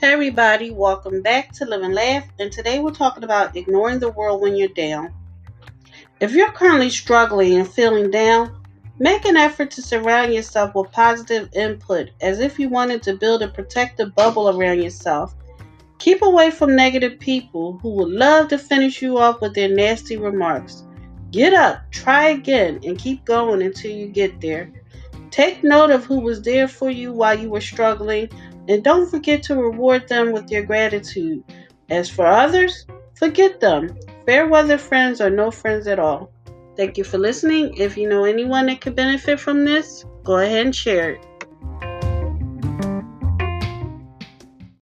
Hey everybody, welcome back to Live and Laugh, and today we're talking about ignoring the world when you're down. If you're currently struggling and feeling down, make an effort to surround yourself with positive input as if you wanted to build a protective bubble around yourself. Keep away from negative people who would love to finish you off with their nasty remarks. Get up, try again, and keep going until you get there. Take note of who was there for you while you were struggling and don't forget to reward them with your gratitude. As for others, forget them. Fair weather friends are no friends at all. Thank you for listening. If you know anyone that could benefit from this, go ahead and share it.